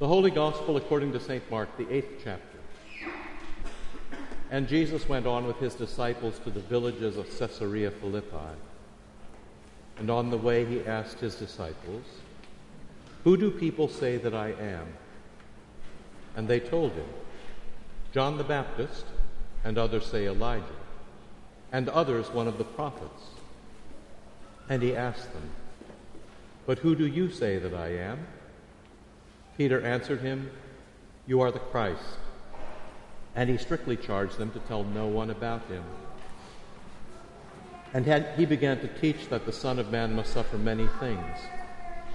The Holy Gospel according to St. Mark, the eighth chapter. And Jesus went on with his disciples to the villages of Caesarea Philippi. And on the way he asked his disciples, Who do people say that I am? And they told him, John the Baptist, and others say Elijah, and others one of the prophets. And he asked them, But who do you say that I am? Peter answered him, You are the Christ. And he strictly charged them to tell no one about him. And had, he began to teach that the Son of Man must suffer many things,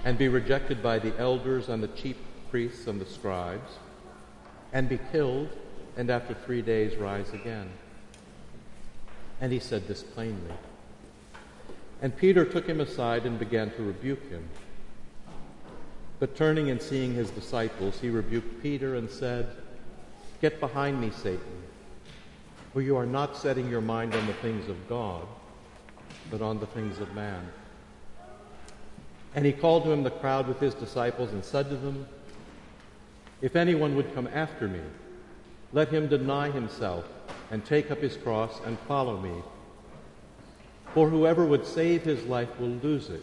and be rejected by the elders and the chief priests and the scribes, and be killed, and after three days rise again. And he said this plainly. And Peter took him aside and began to rebuke him. But turning and seeing his disciples, he rebuked Peter and said, Get behind me, Satan, for you are not setting your mind on the things of God, but on the things of man. And he called to him the crowd with his disciples and said to them, If anyone would come after me, let him deny himself and take up his cross and follow me. For whoever would save his life will lose it,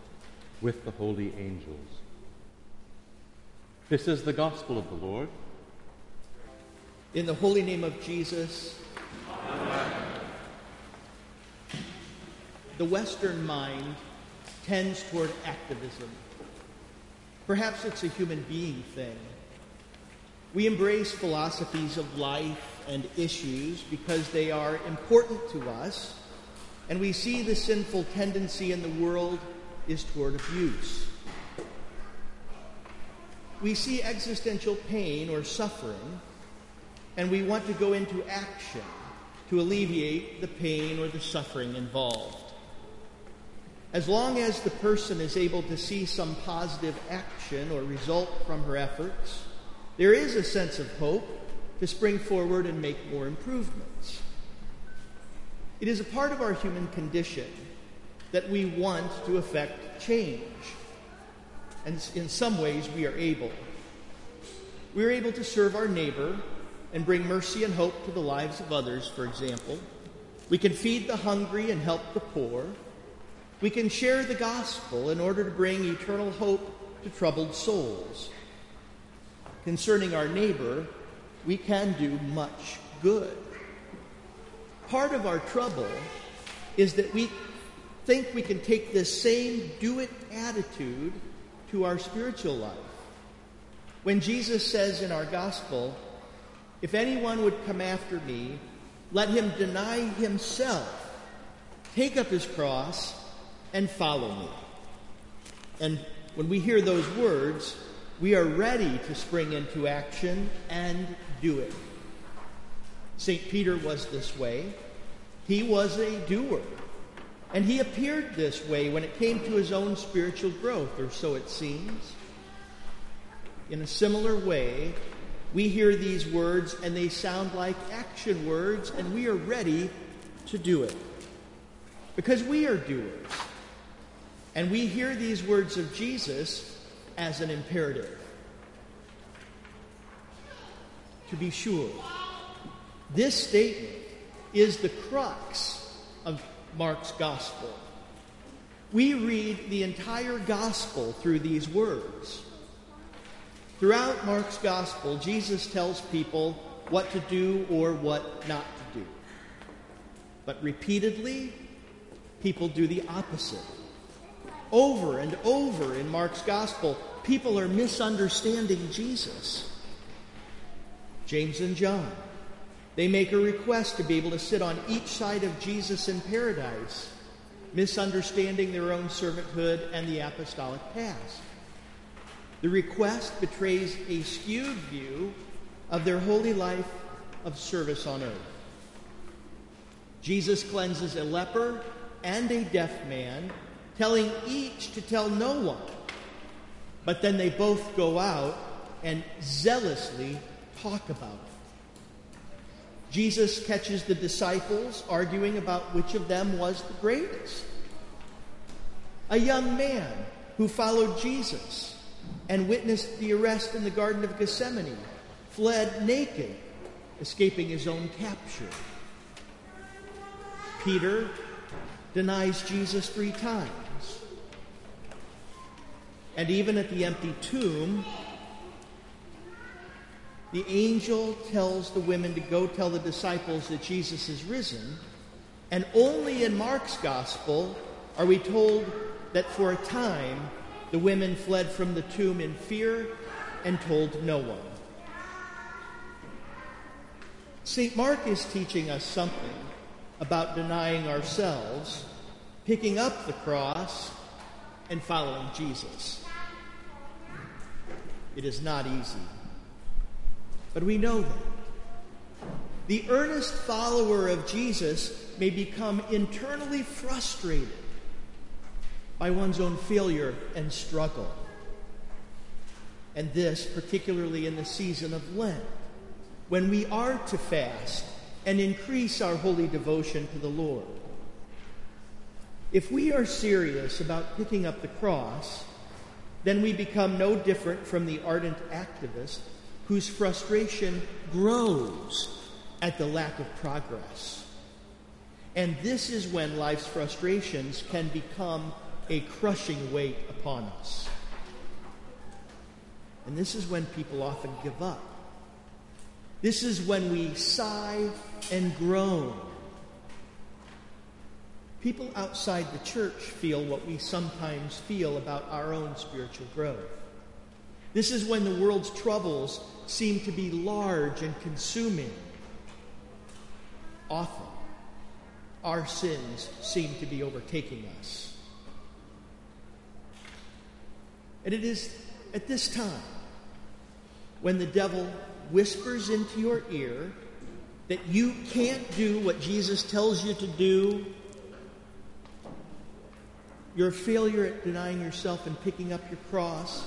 with the holy angels. This is the gospel of the Lord. In the holy name of Jesus, Amen. the Western mind tends toward activism. Perhaps it's a human being thing. We embrace philosophies of life and issues because they are important to us, and we see the sinful tendency in the world is toward abuse. We see existential pain or suffering and we want to go into action to alleviate the pain or the suffering involved. As long as the person is able to see some positive action or result from her efforts, there is a sense of hope to spring forward and make more improvements. It is a part of our human condition that we want to effect change. And in some ways, we are able. We are able to serve our neighbor and bring mercy and hope to the lives of others, for example. We can feed the hungry and help the poor. We can share the gospel in order to bring eternal hope to troubled souls. Concerning our neighbor, we can do much good. Part of our trouble is that we think we can take this same do it attitude to our spiritual life. When Jesus says in our gospel, if anyone would come after me, let him deny himself, take up his cross, and follow me. And when we hear those words, we are ready to spring into action and do it. St. Peter was this way. He was a doer. And he appeared this way when it came to his own spiritual growth, or so it seems. In a similar way, we hear these words and they sound like action words, and we are ready to do it. Because we are doers. And we hear these words of Jesus as an imperative. To be sure, this statement is the crux of Mark's gospel. We read the entire gospel through these words. Throughout Mark's gospel, Jesus tells people what to do or what not to do. But repeatedly, people do the opposite. Over and over in Mark's gospel, people are misunderstanding Jesus. James and John, they make a request to be able to sit on each side of Jesus in paradise, misunderstanding their own servanthood and the apostolic past. The request betrays a skewed view of their holy life of service on earth. Jesus cleanses a leper and a deaf man, telling each to tell no one. But then they both go out and zealously talk about it. Jesus catches the disciples arguing about which of them was the greatest. A young man who followed Jesus and witnessed the arrest in the Garden of Gethsemane fled naked, escaping his own capture. Peter denies Jesus three times. And even at the empty tomb, the angel tells the women to go tell the disciples that Jesus is risen. And only in Mark's gospel are we told that for a time the women fled from the tomb in fear and told no one. St. Mark is teaching us something about denying ourselves, picking up the cross, and following Jesus. It is not easy. But we know that. The earnest follower of Jesus may become internally frustrated by one's own failure and struggle. And this, particularly in the season of Lent, when we are to fast and increase our holy devotion to the Lord. If we are serious about picking up the cross, then we become no different from the ardent activist whose frustration grows at the lack of progress. And this is when life's frustrations can become a crushing weight upon us. And this is when people often give up. This is when we sigh and groan. People outside the church feel what we sometimes feel about our own spiritual growth. This is when the world's troubles seem to be large and consuming. Often, our sins seem to be overtaking us. And it is at this time when the devil whispers into your ear that you can't do what Jesus tells you to do, your failure at denying yourself and picking up your cross,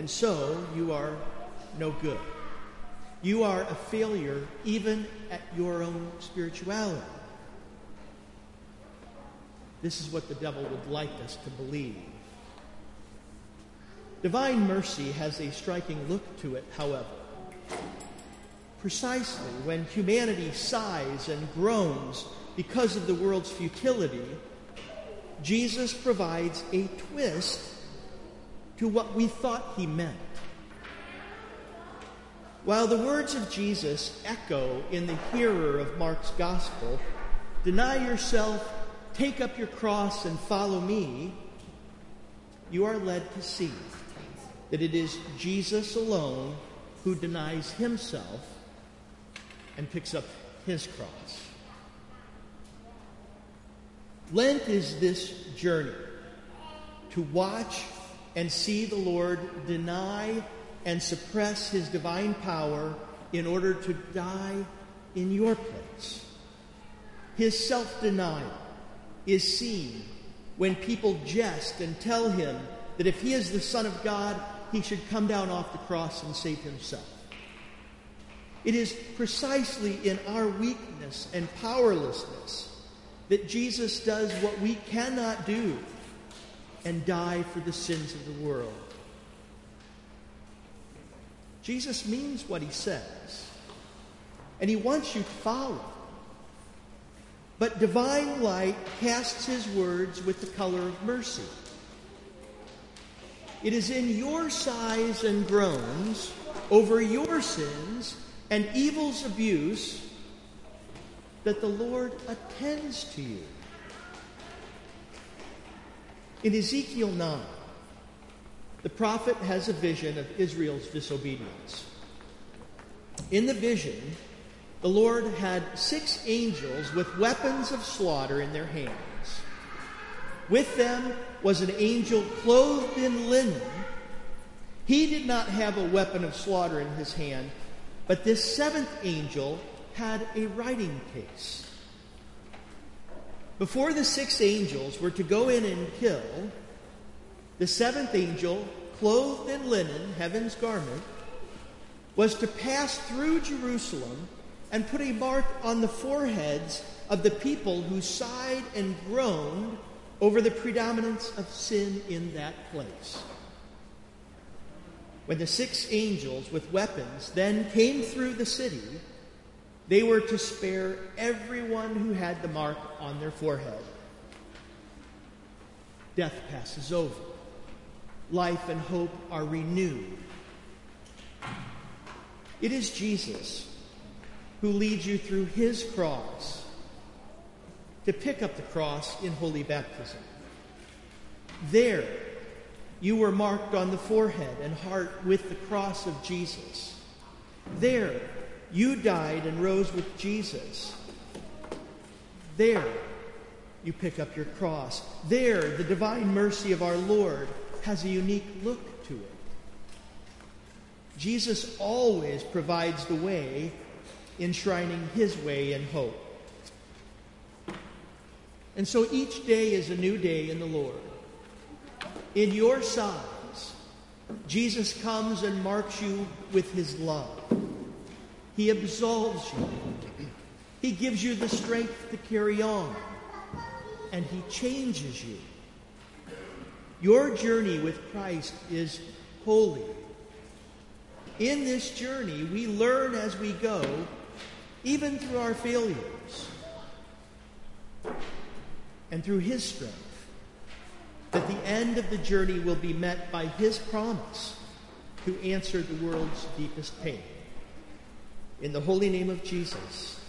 and so you are no good. You are a failure even at your own spirituality. This is what the devil would like us to believe. Divine mercy has a striking look to it, however. Precisely when humanity sighs and groans because of the world's futility, Jesus provides a twist to what we thought he meant. While the words of Jesus echo in the hearer of Mark's gospel, deny yourself, take up your cross, and follow me, you are led to see that it is Jesus alone who denies himself and picks up his cross. Lent is this journey to watch and see the Lord deny and suppress his divine power in order to die in your place. His self denial is seen when people jest and tell him that if he is the Son of God, he should come down off the cross and save himself. It is precisely in our weakness and powerlessness that Jesus does what we cannot do and die for the sins of the world. Jesus means what he says, and he wants you to follow. But divine light casts his words with the color of mercy. It is in your sighs and groans over your sins and evil's abuse that the Lord attends to you. In Ezekiel 9, the prophet has a vision of Israel's disobedience. In the vision, the Lord had six angels with weapons of slaughter in their hands. With them was an angel clothed in linen, He did not have a weapon of slaughter in his hand, but this seventh angel had a writing case. Before the six angels were to go in and kill, the seventh angel, clothed in linen, heaven's garment, was to pass through Jerusalem and put a mark on the foreheads of the people who sighed and groaned over the predominance of sin in that place. When the six angels with weapons then came through the city, they were to spare everyone who had the mark on their forehead. Death passes over. Life and hope are renewed. It is Jesus who leads you through his cross to pick up the cross in holy baptism. There, you were marked on the forehead and heart with the cross of Jesus. There, you died and rose with Jesus. There, you pick up your cross. There, the divine mercy of our Lord has a unique look to it. Jesus always provides the way, enshrining his way in hope. And so each day is a new day in the Lord. In your signs, Jesus comes and marks you with his love. He absolves you. He gives you the strength to carry on. And he changes you. Your journey with Christ is holy. In this journey, we learn as we go, even through our failures and through his strength, that the end of the journey will be met by his promise to answer the world's deepest pain. In the holy name of Jesus,